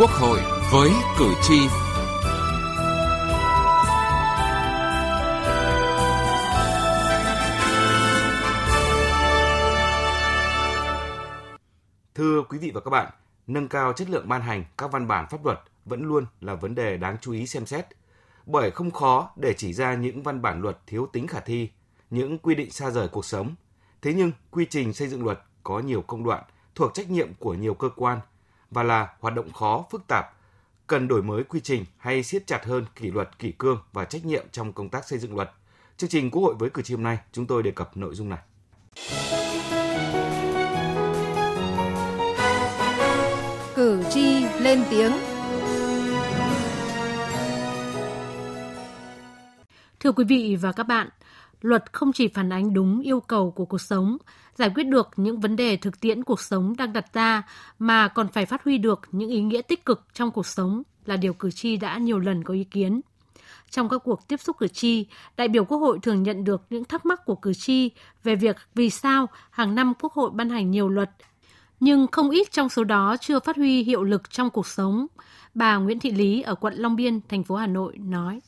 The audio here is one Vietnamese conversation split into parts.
Quốc hội với cử tri. Thưa quý vị và các bạn, nâng cao chất lượng ban hành các văn bản pháp luật vẫn luôn là vấn đề đáng chú ý xem xét. Bởi không khó để chỉ ra những văn bản luật thiếu tính khả thi, những quy định xa rời cuộc sống. Thế nhưng, quy trình xây dựng luật có nhiều công đoạn thuộc trách nhiệm của nhiều cơ quan và là hoạt động khó, phức tạp, cần đổi mới quy trình hay siết chặt hơn kỷ luật, kỷ cương và trách nhiệm trong công tác xây dựng luật. Chương trình Quốc hội với cử tri hôm nay, chúng tôi đề cập nội dung này. Cử tri lên tiếng. Thưa quý vị và các bạn, luật không chỉ phản ánh đúng yêu cầu của cuộc sống, giải quyết được những vấn đề thực tiễn cuộc sống đang đặt ra mà còn phải phát huy được những ý nghĩa tích cực trong cuộc sống là điều cử tri đã nhiều lần có ý kiến. Trong các cuộc tiếp xúc cử tri, đại biểu Quốc hội thường nhận được những thắc mắc của cử tri về việc vì sao hàng năm Quốc hội ban hành nhiều luật, nhưng không ít trong số đó chưa phát huy hiệu lực trong cuộc sống. Bà Nguyễn Thị Lý ở quận Long Biên, thành phố Hà Nội nói.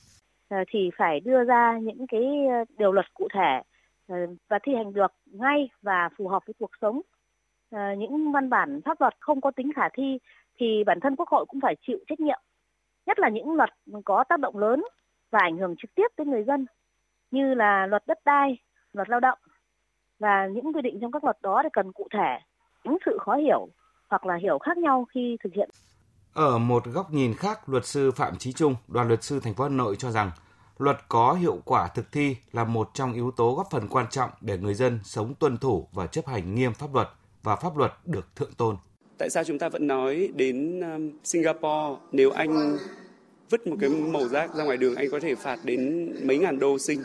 Ờ, thì phải đưa ra những cái ờ, điều luật cụ thể ờ, và thi hành được ngay và phù hợp với cuộc sống. Ờ, những văn bản pháp luật không có tính khả thi thì bản thân Quốc hội cũng phải chịu trách nhiệm. Nhất là những luật có tác động lớn và ảnh hưởng trực tiếp tới người dân như là luật đất đai, luật lao động và những quy định trong các luật đó thì cần cụ thể, những sự khó hiểu hoặc là hiểu khác nhau khi thực hiện. Ở một góc nhìn khác, luật sư Phạm Chí Trung, đoàn luật sư thành phố Hà Nội cho rằng luật có hiệu quả thực thi là một trong yếu tố góp phần quan trọng để người dân sống tuân thủ và chấp hành nghiêm pháp luật và pháp luật được thượng tôn. Tại sao chúng ta vẫn nói đến um, Singapore nếu anh vứt một cái mẩu rác ra ngoài đường anh có thể phạt đến mấy ngàn đô sinh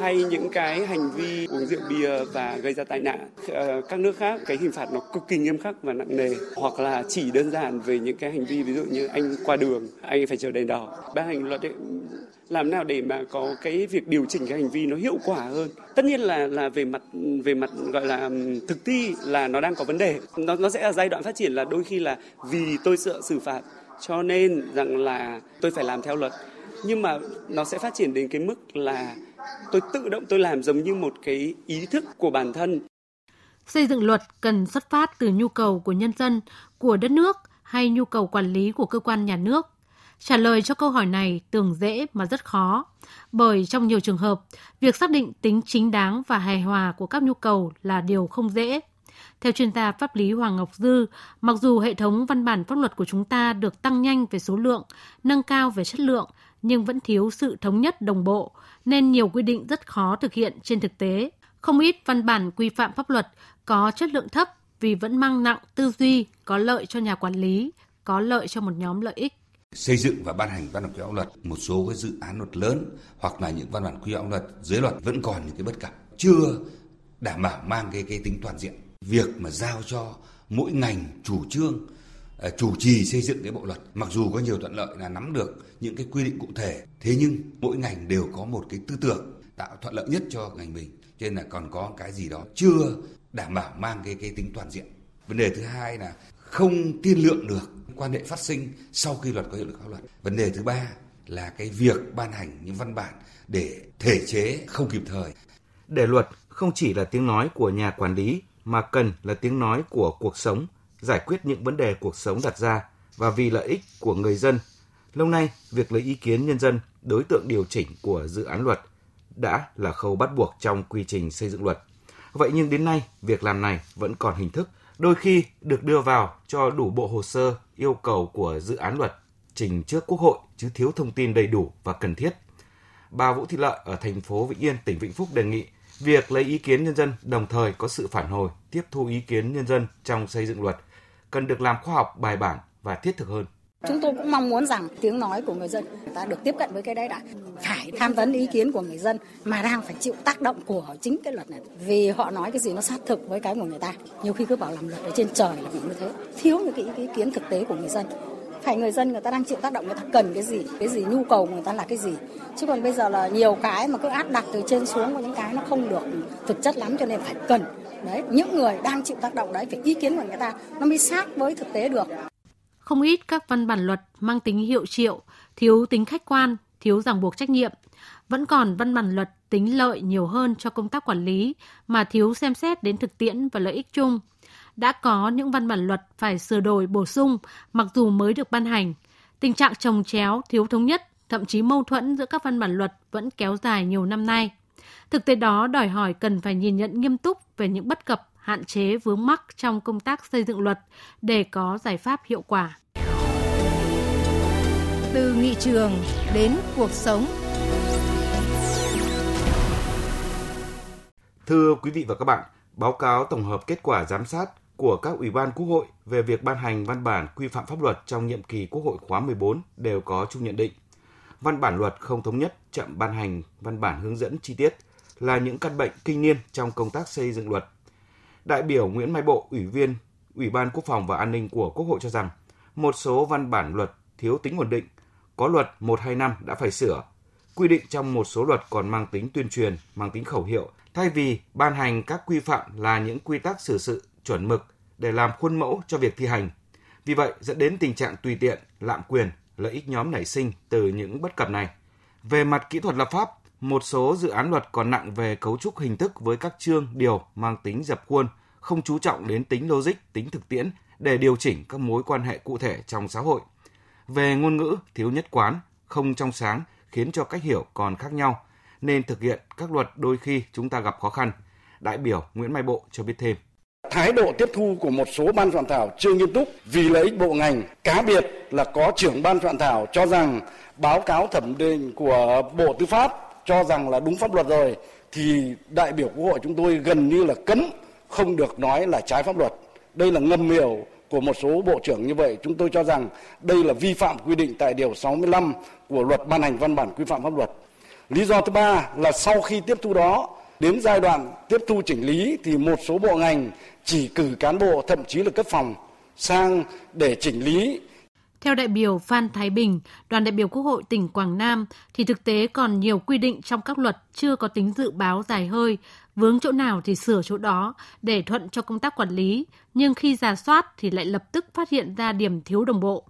hay những cái hành vi uống rượu bia và gây ra tai nạn. Ờ, các nước khác cái hình phạt nó cực kỳ nghiêm khắc và nặng nề hoặc là chỉ đơn giản về những cái hành vi ví dụ như anh qua đường anh phải chờ đèn đỏ. Ban hành luật ấy, làm nào để mà có cái việc điều chỉnh cái hành vi nó hiệu quả hơn. Tất nhiên là là về mặt về mặt gọi là thực thi là nó đang có vấn đề. Nó nó sẽ là giai đoạn phát triển là đôi khi là vì tôi sợ xử phạt cho nên rằng là tôi phải làm theo luật nhưng mà nó sẽ phát triển đến cái mức là tôi tự động tôi làm giống như một cái ý thức của bản thân. Xây dựng luật cần xuất phát từ nhu cầu của nhân dân, của đất nước hay nhu cầu quản lý của cơ quan nhà nước. Trả lời cho câu hỏi này tưởng dễ mà rất khó, bởi trong nhiều trường hợp, việc xác định tính chính đáng và hài hòa của các nhu cầu là điều không dễ. Theo chuyên gia pháp lý Hoàng Ngọc Dư, mặc dù hệ thống văn bản pháp luật của chúng ta được tăng nhanh về số lượng, nâng cao về chất lượng, nhưng vẫn thiếu sự thống nhất đồng bộ, nên nhiều quy định rất khó thực hiện trên thực tế. Không ít văn bản quy phạm pháp luật có chất lượng thấp vì vẫn mang nặng tư duy có lợi cho nhà quản lý, có lợi cho một nhóm lợi ích. Xây dựng và ban hành văn bản quy phạm luật, một số cái dự án luật lớn hoặc là những văn bản quy phạm luật dưới luật vẫn còn những cái bất cập, chưa đảm bảo mang cái cái tính toàn diện. Việc mà giao cho mỗi ngành chủ trương à, chủ trì xây dựng cái bộ luật mặc dù có nhiều thuận lợi là nắm được những cái quy định cụ thể thế nhưng mỗi ngành đều có một cái tư tưởng tạo thuận lợi nhất cho ngành mình cho nên là còn có cái gì đó chưa đảm bảo mang cái cái tính toàn diện vấn đề thứ hai là không tiên lượng được quan hệ phát sinh sau khi luật có hiệu lực pháp luật vấn đề thứ ba là cái việc ban hành những văn bản để thể chế không kịp thời để luật không chỉ là tiếng nói của nhà quản lý mà cần là tiếng nói của cuộc sống giải quyết những vấn đề cuộc sống đặt ra và vì lợi ích của người dân. Lâu nay, việc lấy ý kiến nhân dân, đối tượng điều chỉnh của dự án luật đã là khâu bắt buộc trong quy trình xây dựng luật. Vậy nhưng đến nay, việc làm này vẫn còn hình thức, đôi khi được đưa vào cho đủ bộ hồ sơ yêu cầu của dự án luật trình trước Quốc hội chứ thiếu thông tin đầy đủ và cần thiết. Bà Vũ Thị Lợi ở thành phố Vĩnh Yên, tỉnh Vĩnh Phúc đề nghị việc lấy ý kiến nhân dân đồng thời có sự phản hồi, tiếp thu ý kiến nhân dân trong xây dựng luật – cần được làm khoa học bài bản và thiết thực hơn. Chúng tôi cũng mong muốn rằng tiếng nói của người dân ta được tiếp cận với cái đấy đã. Phải tham vấn ý kiến của người dân mà đang phải chịu tác động của chính cái luật này. Vì họ nói cái gì nó sát thực với cái của người ta. Nhiều khi cứ bảo làm luật ở trên trời là cũng như thế. Thiếu những cái ý kiến thực tế của người dân. Phải người dân người ta đang chịu tác động, người ta cần cái gì? Cái gì? Nhu cầu của người ta là cái gì? Chứ còn bây giờ là nhiều cái mà cứ áp đặt từ trên xuống có những cái nó không được thực chất lắm cho nên phải cần. Đấy, những người đang chịu tác động đấy, phải ý kiến của người ta, nó mới sát với thực tế được. Không ít các văn bản luật mang tính hiệu triệu, thiếu tính khách quan, thiếu ràng buộc trách nhiệm. Vẫn còn văn bản luật tính lợi nhiều hơn cho công tác quản lý mà thiếu xem xét đến thực tiễn và lợi ích chung. Đã có những văn bản luật phải sửa đổi bổ sung mặc dù mới được ban hành. Tình trạng trồng chéo, thiếu thống nhất, thậm chí mâu thuẫn giữa các văn bản luật vẫn kéo dài nhiều năm nay. Thực tế đó đòi hỏi cần phải nhìn nhận nghiêm túc về những bất cập, hạn chế vướng mắc trong công tác xây dựng luật để có giải pháp hiệu quả. Từ nghị trường đến cuộc sống. Thưa quý vị và các bạn, báo cáo tổng hợp kết quả giám sát của các ủy ban quốc hội về việc ban hành văn bản quy phạm pháp luật trong nhiệm kỳ Quốc hội khóa 14 đều có chung nhận định. Văn bản luật không thống nhất, chậm ban hành văn bản hướng dẫn chi tiết là những căn bệnh kinh niên trong công tác xây dựng luật. Đại biểu Nguyễn Mai Bộ, Ủy viên Ủy ban Quốc phòng và An ninh của Quốc hội cho rằng một số văn bản luật thiếu tính ổn định, có luật 125 đã phải sửa. Quy định trong một số luật còn mang tính tuyên truyền, mang tính khẩu hiệu, thay vì ban hành các quy phạm là những quy tắc xử sự chuẩn mực để làm khuôn mẫu cho việc thi hành. Vì vậy dẫn đến tình trạng tùy tiện, lạm quyền, lợi ích nhóm nảy sinh từ những bất cập này. Về mặt kỹ thuật lập pháp, một số dự án luật còn nặng về cấu trúc hình thức với các chương, điều mang tính dập khuôn, không chú trọng đến tính logic, tính thực tiễn để điều chỉnh các mối quan hệ cụ thể trong xã hội. Về ngôn ngữ, thiếu nhất quán, không trong sáng khiến cho cách hiểu còn khác nhau, nên thực hiện các luật đôi khi chúng ta gặp khó khăn. Đại biểu Nguyễn Mai Bộ cho biết thêm thái độ tiếp thu của một số ban soạn thảo chưa nghiêm túc vì lợi ích bộ ngành cá biệt là có trưởng ban soạn thảo cho rằng báo cáo thẩm định của bộ tư pháp cho rằng là đúng pháp luật rồi, thì đại biểu quốc hội chúng tôi gần như là cấm, không được nói là trái pháp luật đây là ngầm hiểu của một số bộ trưởng như vậy chúng tôi cho rằng đây là vi phạm quy định tại điều 65 của luật ban hành văn bản quy phạm pháp luật lý do thứ ba là sau khi tiếp thu đó, đến giai đoạn tiếp thu chỉnh lý thì một số bộ ngành chỉ cử cán bộ, thậm chí là cấp phòng, sang để chỉnh lý. Theo đại biểu Phan Thái Bình, đoàn đại biểu Quốc hội tỉnh Quảng Nam thì thực tế còn nhiều quy định trong các luật chưa có tính dự báo dài hơi, vướng chỗ nào thì sửa chỗ đó để thuận cho công tác quản lý, nhưng khi giả soát thì lại lập tức phát hiện ra điểm thiếu đồng bộ.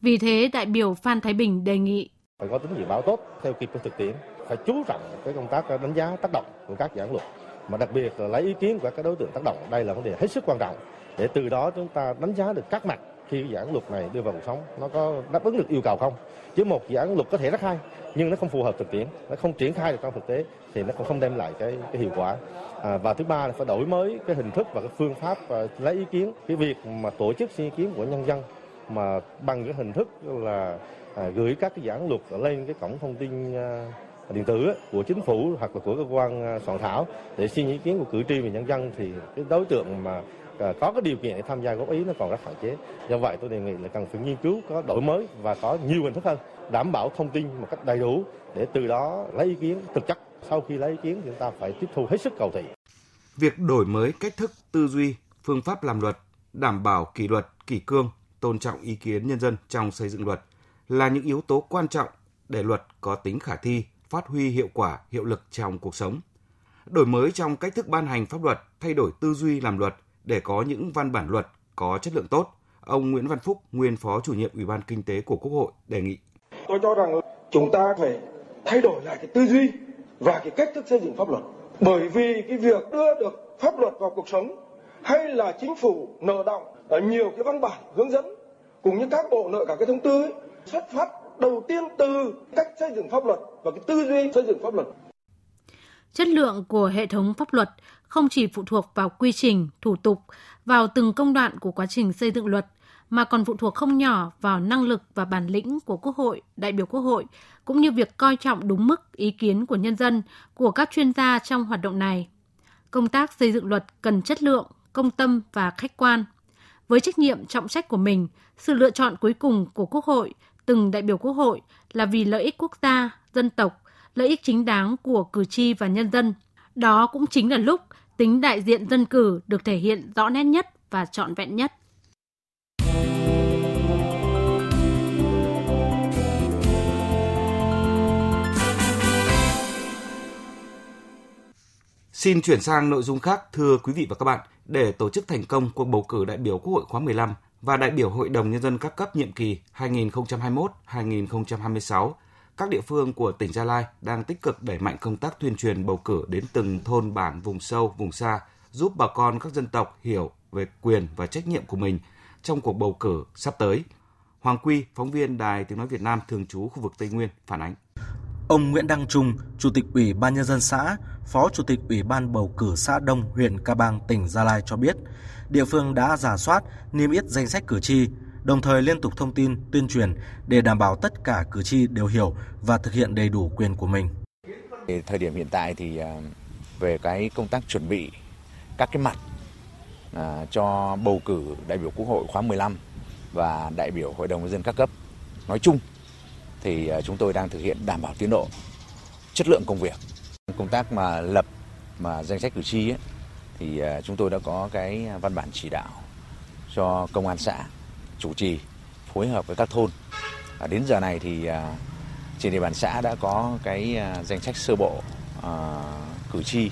Vì thế, đại biểu Phan Thái Bình đề nghị phải có tính dự báo tốt theo kịp với thực tiễn, phải chú trọng cái công tác đánh giá tác động của các dự án luật mà đặc biệt là lấy ý kiến của các đối tượng tác động đây là vấn đề hết sức quan trọng để từ đó chúng ta đánh giá được các mặt khi dự án luật này đưa vào cuộc sống nó có đáp ứng được yêu cầu không? Chứ một dự án luật có thể rất hay nhưng nó không phù hợp thực tiễn nó không triển khai được trong thực tế thì nó cũng không đem lại cái, cái hiệu quả. À, và thứ ba là phải đổi mới cái hình thức và cái phương pháp và lấy ý kiến. Cái việc mà tổ chức xin ý kiến của nhân dân mà bằng cái hình thức là à, gửi các cái dự án luật lên cái cổng thông tin à, điện tử của chính phủ hoặc là của cơ quan à, soạn thảo để xin ý kiến của cử tri và nhân dân thì cái đối tượng mà Ờ, có cái điều kiện để tham gia góp ý nó còn rất hạn chế. Do vậy tôi đề nghị là cần phải nghiên cứu có đổi mới và có nhiều hình thức hơn, đảm bảo thông tin một cách đầy đủ để từ đó lấy ý kiến thực chất. Sau khi lấy ý kiến chúng ta phải tiếp thu hết sức cầu thị. Việc đổi mới cách thức tư duy, phương pháp làm luật, đảm bảo kỷ luật, kỷ cương, tôn trọng ý kiến nhân dân trong xây dựng luật là những yếu tố quan trọng để luật có tính khả thi, phát huy hiệu quả, hiệu lực trong cuộc sống. Đổi mới trong cách thức ban hành pháp luật, thay đổi tư duy làm luật để có những văn bản luật có chất lượng tốt. Ông Nguyễn Văn Phúc, nguyên Phó chủ nhiệm Ủy ban Kinh tế của Quốc hội đề nghị. Tôi cho rằng chúng ta phải thay đổi lại cái tư duy và cái cách thức xây dựng pháp luật. Bởi vì cái việc đưa được pháp luật vào cuộc sống hay là chính phủ nợ động ở nhiều cái văn bản hướng dẫn cùng như các bộ nợ cả cái thông tư ấy, xuất phát đầu tiên từ cách xây dựng pháp luật và cái tư duy xây dựng pháp luật. Chất lượng của hệ thống pháp luật không chỉ phụ thuộc vào quy trình, thủ tục, vào từng công đoạn của quá trình xây dựng luật, mà còn phụ thuộc không nhỏ vào năng lực và bản lĩnh của Quốc hội, đại biểu Quốc hội, cũng như việc coi trọng đúng mức ý kiến của nhân dân, của các chuyên gia trong hoạt động này. Công tác xây dựng luật cần chất lượng, công tâm và khách quan. Với trách nhiệm trọng trách của mình, sự lựa chọn cuối cùng của Quốc hội từng đại biểu quốc hội là vì lợi ích quốc gia, dân tộc, lợi ích chính đáng của cử tri và nhân dân. Đó cũng chính là lúc tính đại diện dân cử được thể hiện rõ nét nhất và trọn vẹn nhất. Xin chuyển sang nội dung khác, thưa quý vị và các bạn, để tổ chức thành công cuộc bầu cử đại biểu Quốc hội khóa 15 và đại biểu Hội đồng Nhân dân các cấp nhiệm kỳ 2021-2026, các địa phương của tỉnh Gia Lai đang tích cực đẩy mạnh công tác tuyên truyền bầu cử đến từng thôn bản vùng sâu, vùng xa, giúp bà con các dân tộc hiểu về quyền và trách nhiệm của mình trong cuộc bầu cử sắp tới. Hoàng Quy, phóng viên Đài Tiếng Nói Việt Nam thường trú khu vực Tây Nguyên, phản ánh. Ông Nguyễn Đăng Trung, Chủ tịch Ủy ban Nhân dân xã, Phó Chủ tịch Ủy ban bầu cử xã Đông, huyện Ca Bang, tỉnh Gia Lai cho biết, địa phương đã giả soát, niêm yết danh sách cử tri, đồng thời liên tục thông tin, tuyên truyền để đảm bảo tất cả cử tri đều hiểu và thực hiện đầy đủ quyền của mình. Thời điểm hiện tại thì à, về cái công tác chuẩn bị các cái mặt à, cho bầu cử đại biểu Quốc hội khóa 15 và đại biểu Hội đồng nhân dân các cấp nói chung thì à, chúng tôi đang thực hiện đảm bảo tiến độ, chất lượng công việc. Công tác mà lập mà danh sách cử tri ấy, thì à, chúng tôi đã có cái văn bản chỉ đạo cho công an xã chủ trì phối hợp với các thôn. À, đến giờ này thì à, trên địa bàn xã đã có cái à, danh sách sơ bộ à, cử tri.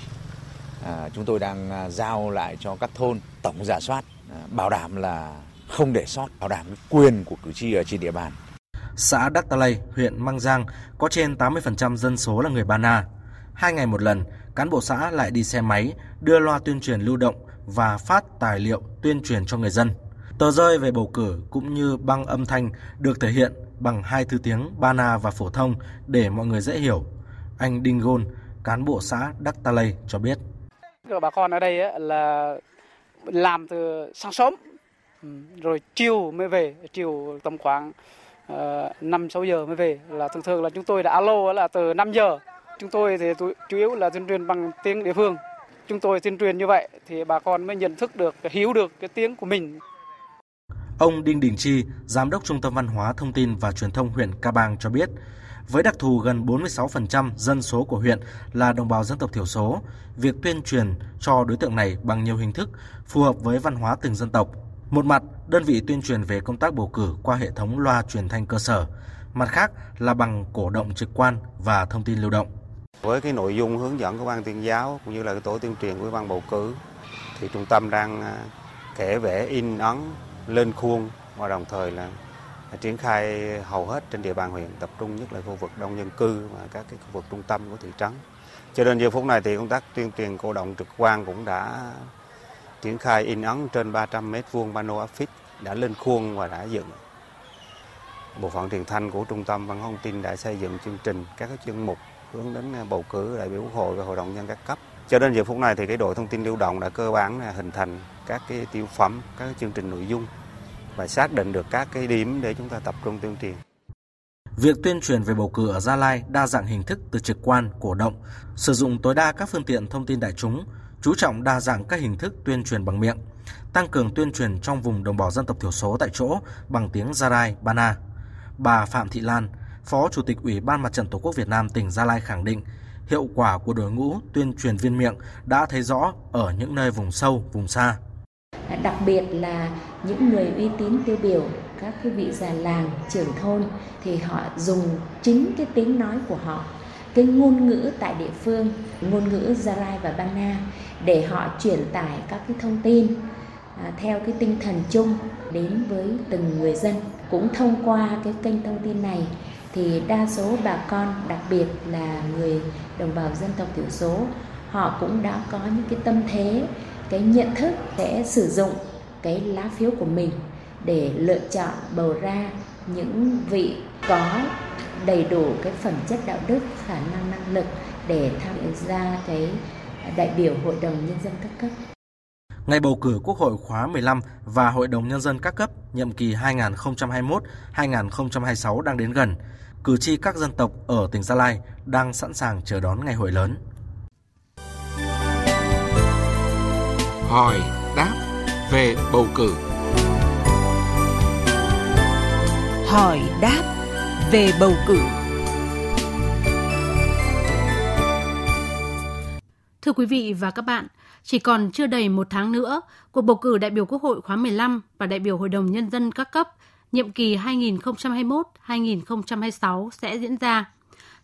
À, chúng tôi đang à, giao lại cho các thôn tổng giả soát à, bảo đảm là không để sót, bảo đảm quyền của cử tri ở trên địa bàn. Xã Đắc Ta Lây, huyện Mang Giang có trên 80% dân số là người Ba Na. Hai ngày một lần, cán bộ xã lại đi xe máy đưa loa tuyên truyền lưu động và phát tài liệu tuyên truyền cho người dân. Tờ rơi về bầu cử cũng như băng âm thanh được thể hiện bằng hai thứ tiếng Bana và phổ thông để mọi người dễ hiểu. Anh Đinh Gôn, cán bộ xã Đắc Ta Lây cho biết. Bà con ở đây là làm từ sáng sớm ừ, rồi chiều mới về, chiều tầm khoảng ờ, năm sáu giờ mới về là thường thường là chúng tôi đã alo là từ 5 giờ chúng tôi thì chủ yếu là tuyên truyền bằng tiếng địa phương chúng tôi tuyên truyền như vậy thì bà con mới nhận thức được hiểu được cái tiếng của mình Ông Đinh Đình Chi, Giám đốc Trung tâm Văn hóa Thông tin và Truyền thông huyện Ca Bang cho biết, với đặc thù gần 46% dân số của huyện là đồng bào dân tộc thiểu số, việc tuyên truyền cho đối tượng này bằng nhiều hình thức phù hợp với văn hóa từng dân tộc. Một mặt, đơn vị tuyên truyền về công tác bầu cử qua hệ thống loa truyền thanh cơ sở, mặt khác là bằng cổ động trực quan và thông tin lưu động. Với cái nội dung hướng dẫn của ban tuyên giáo cũng như là cái tổ tuyên truyền của ban bầu cử thì trung tâm đang à, kể vẽ in ấn lên khuôn và đồng thời là triển khai hầu hết trên địa bàn huyện, tập trung nhất là khu vực đông dân cư và các cái khu vực trung tâm của thị trấn. Cho đến giờ phút này thì công tác tuyên truyền cổ động trực quan cũng đã triển khai in ấn trên 300 mét vuông pano áp phích, đã lên khuôn và đã dựng. Bộ phận truyền thanh của Trung tâm Văn hóa Thông tin đã xây dựng chương trình, các chương mục hướng đến bầu cử đại biểu quốc hội và hội đồng nhân các cấp. Cho đến giờ phút này thì cái đội thông tin lưu động đã cơ bản là hình thành các cái tiêu phẩm, các cái chương trình nội dung và xác định được các cái điểm để chúng ta tập trung tuyên truyền. Việc tuyên truyền về bầu cử ở Gia Lai đa dạng hình thức từ trực quan, cổ động, sử dụng tối đa các phương tiện thông tin đại chúng, chú trọng đa dạng các hình thức tuyên truyền bằng miệng, tăng cường tuyên truyền trong vùng đồng bào dân tộc thiểu số tại chỗ bằng tiếng Gia Lai, Bana. Bà Phạm Thị Lan, Phó Chủ tịch Ủy ban Mặt trận Tổ quốc Việt Nam tỉnh Gia Lai khẳng định, hiệu quả của đội ngũ tuyên truyền viên miệng đã thấy rõ ở những nơi vùng sâu, vùng xa. Đặc biệt là những người uy tín tiêu biểu, các cái vị già làng, trưởng thôn thì họ dùng chính cái tiếng nói của họ, cái ngôn ngữ tại địa phương, ngôn ngữ Gia Rai và Bana để họ truyền tải các cái thông tin à, theo cái tinh thần chung đến với từng người dân. Cũng thông qua cái kênh thông tin này thì đa số bà con đặc biệt là người đồng bào dân tộc thiểu số họ cũng đã có những cái tâm thế cái nhận thức sẽ sử dụng cái lá phiếu của mình để lựa chọn bầu ra những vị có đầy đủ cái phẩm chất đạo đức khả năng năng lực để tham gia cái đại biểu hội đồng nhân dân các cấp. Ngày bầu cử Quốc hội khóa 15 và Hội đồng Nhân dân các cấp nhiệm kỳ 2021-2026 đang đến gần, cử tri các dân tộc ở tỉnh Gia Lai đang sẵn sàng chờ đón ngày hội lớn. Hỏi đáp về bầu cử. Hỏi đáp về bầu cử. Thưa quý vị và các bạn, chỉ còn chưa đầy một tháng nữa, cuộc bầu cử đại biểu Quốc hội khóa 15 và đại biểu Hội đồng Nhân dân các cấp nhiệm kỳ 2021-2026 sẽ diễn ra.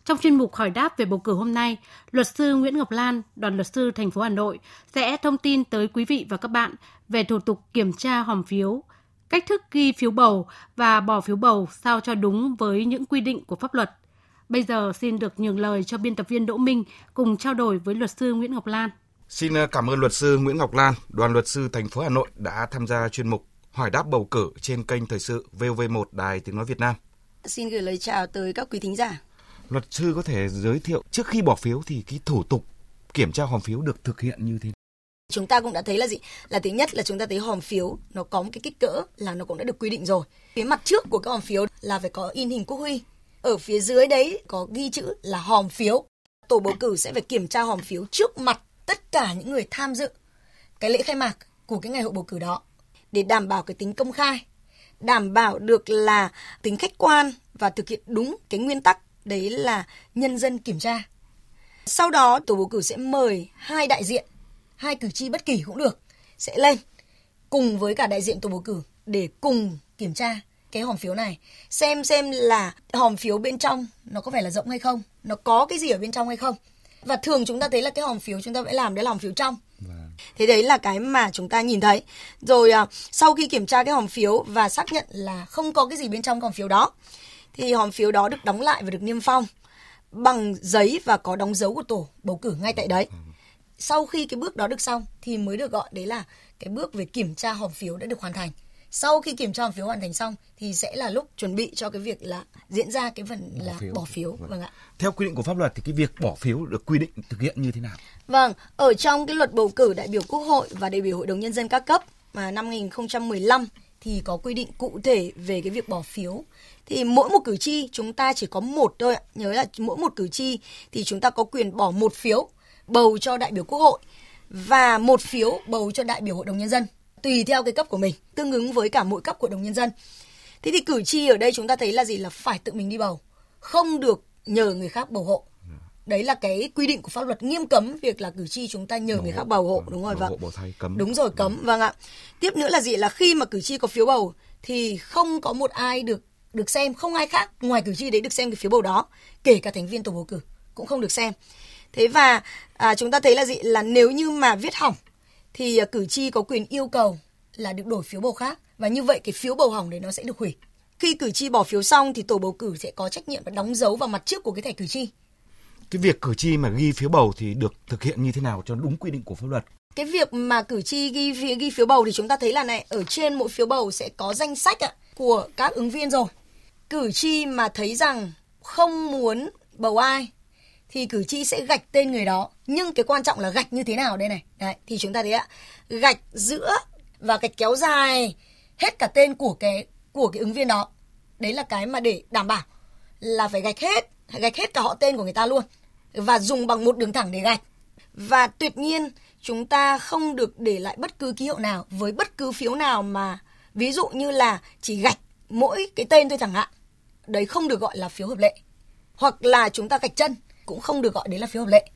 Trong chuyên mục hỏi đáp về bầu cử hôm nay, luật sư Nguyễn Ngọc Lan, đoàn luật sư thành phố Hà Nội sẽ thông tin tới quý vị và các bạn về thủ tục kiểm tra hòm phiếu, cách thức ghi phiếu bầu và bỏ phiếu bầu sao cho đúng với những quy định của pháp luật. Bây giờ xin được nhường lời cho biên tập viên Đỗ Minh cùng trao đổi với luật sư Nguyễn Ngọc Lan. Xin ờ, cảm ơn luật sư Nguyễn Ngọc Lan, đoàn luật sư thành phố Hà Nội đã tham gia chuyên mục hỏi đáp bầu cử trên kênh thời sự VOV1 Đài Tiếng Nói Việt Nam. Xin gửi lời chào tới các quý thính giả. Luật sư có thể giới thiệu trước khi bỏ phiếu thì cái thủ tục kiểm tra hòm phiếu được thực hiện như thế nào? Chúng ta cũng đã thấy là gì? Là thứ nhất là chúng ta thấy hòm phiếu nó có một cái kích cỡ là nó cũng đã được quy định rồi. Phía mặt trước của cái hòm phiếu là phải có in hình quốc huy. Ở phía dưới đấy có ghi chữ là hòm phiếu. Tổ bầu cử sẽ phải kiểm tra hòm phiếu trước mặt tất cả những người tham dự cái lễ khai mạc của cái ngày hội bầu cử đó để đảm bảo cái tính công khai, đảm bảo được là tính khách quan và thực hiện đúng cái nguyên tắc đấy là nhân dân kiểm tra. Sau đó tổ bầu cử sẽ mời hai đại diện, hai cử tri bất kỳ cũng được sẽ lên cùng với cả đại diện tổ bầu cử để cùng kiểm tra cái hòm phiếu này xem xem là hòm phiếu bên trong nó có phải là rộng hay không nó có cái gì ở bên trong hay không và thường chúng ta thấy là cái hòm phiếu chúng ta phải làm đấy là hòm phiếu trong thế đấy là cái mà chúng ta nhìn thấy. Rồi à, sau khi kiểm tra cái hòm phiếu và xác nhận là không có cái gì bên trong hòm phiếu đó thì hòm phiếu đó được đóng lại và được niêm phong bằng giấy và có đóng dấu của tổ bầu cử ngay tại đấy. Sau khi cái bước đó được xong thì mới được gọi đấy là cái bước về kiểm tra hòm phiếu đã được hoàn thành sau khi kiểm tra hòm phiếu hoàn thành xong thì sẽ là lúc chuẩn bị cho cái việc là diễn ra cái phần Bỏ là phiếu. bỏ phiếu Vâng. vâng ạ Theo quy định của pháp luật thì cái việc bỏ phiếu được quy định thực hiện như thế nào? Vâng, ở trong cái luật bầu cử đại biểu Quốc hội và đại biểu Hội đồng Nhân dân các cấp mà năm 2015 thì có quy định cụ thể về cái việc bỏ phiếu. Thì mỗi một cử tri chúng ta chỉ có một thôi ạ. Nhớ là mỗi một cử tri thì chúng ta có quyền bỏ một phiếu bầu cho đại biểu Quốc hội và một phiếu bầu cho đại biểu Hội đồng Nhân dân tùy theo cái cấp của mình, tương ứng với cả mỗi cấp của đồng Nhân dân. Thế thì cử tri ở đây chúng ta thấy là gì là phải tự mình đi bầu, không được nhờ người khác bầu hộ. Đấy là cái quy định của pháp luật nghiêm cấm việc là cử tri chúng ta nhờ người khác bầu hộ đúng rồi Bầu vâng. hộ bầu thay cấm. Đúng rồi cấm vâng ạ. Tiếp nữa là gì là khi mà cử tri có phiếu bầu thì không có một ai được được xem, không ai khác ngoài cử tri đấy được xem cái phiếu bầu đó, kể cả thành viên tổ bầu cử cũng không được xem. Thế và à, chúng ta thấy là gì là nếu như mà viết hỏng thì à, cử tri có quyền yêu cầu là được đổi phiếu bầu khác và như vậy cái phiếu bầu hỏng đấy nó sẽ được hủy. Khi cử tri bỏ phiếu xong thì tổ bầu cử sẽ có trách nhiệm và đóng dấu vào mặt trước của cái thẻ cử tri. Cái việc cử tri mà ghi phiếu bầu thì được thực hiện như thế nào cho đúng quy định của pháp luật? Cái việc mà cử tri ghi ghi phiếu bầu thì chúng ta thấy là này ở trên mỗi phiếu bầu sẽ có danh sách ạ, của các ứng viên rồi. Cử tri mà thấy rằng không muốn bầu ai thì cử tri sẽ gạch tên người đó. Nhưng cái quan trọng là gạch như thế nào đây này. Đấy, thì chúng ta thấy ạ, gạch giữa và gạch kéo dài hết cả tên của cái của cái ứng viên đó. Đấy là cái mà để đảm bảo là phải gạch hết, gạch hết cả họ tên của người ta luôn và dùng bằng một đường thẳng để gạch. Và tuyệt nhiên chúng ta không được để lại bất cứ ký hiệu nào với bất cứ phiếu nào mà ví dụ như là chỉ gạch mỗi cái tên thôi chẳng hạn. Đấy không được gọi là phiếu hợp lệ. Hoặc là chúng ta gạch chân cũng không được gọi đấy là phiếu hợp lệ.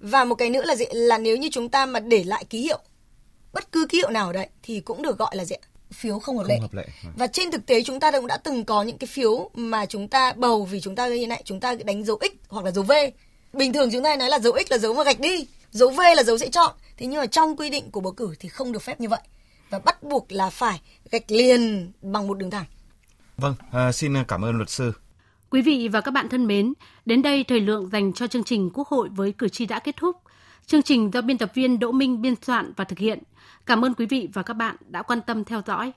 Và một cái nữa là gì là nếu như chúng ta mà để lại ký hiệu bất cứ ký hiệu nào ở đấy thì cũng được gọi là gì phiếu không hợp lệ. Không hợp lệ. Và trên thực tế chúng ta cũng đã từng có những cái phiếu mà chúng ta bầu vì chúng ta như này, chúng ta đánh dấu x hoặc là dấu v. Bình thường chúng ta nói là dấu x là dấu mà gạch đi, dấu v là dấu sẽ chọn. Thế nhưng mà trong quy định của bầu cử thì không được phép như vậy. Và bắt buộc là phải gạch liền bằng một đường thẳng. Vâng, à, xin cảm ơn luật sư. Quý vị và các bạn thân mến, đến đây thời lượng dành cho chương trình Quốc hội với cử tri đã kết thúc. Chương trình do biên tập viên Đỗ Minh biên soạn và thực hiện. Cảm ơn quý vị và các bạn đã quan tâm theo dõi.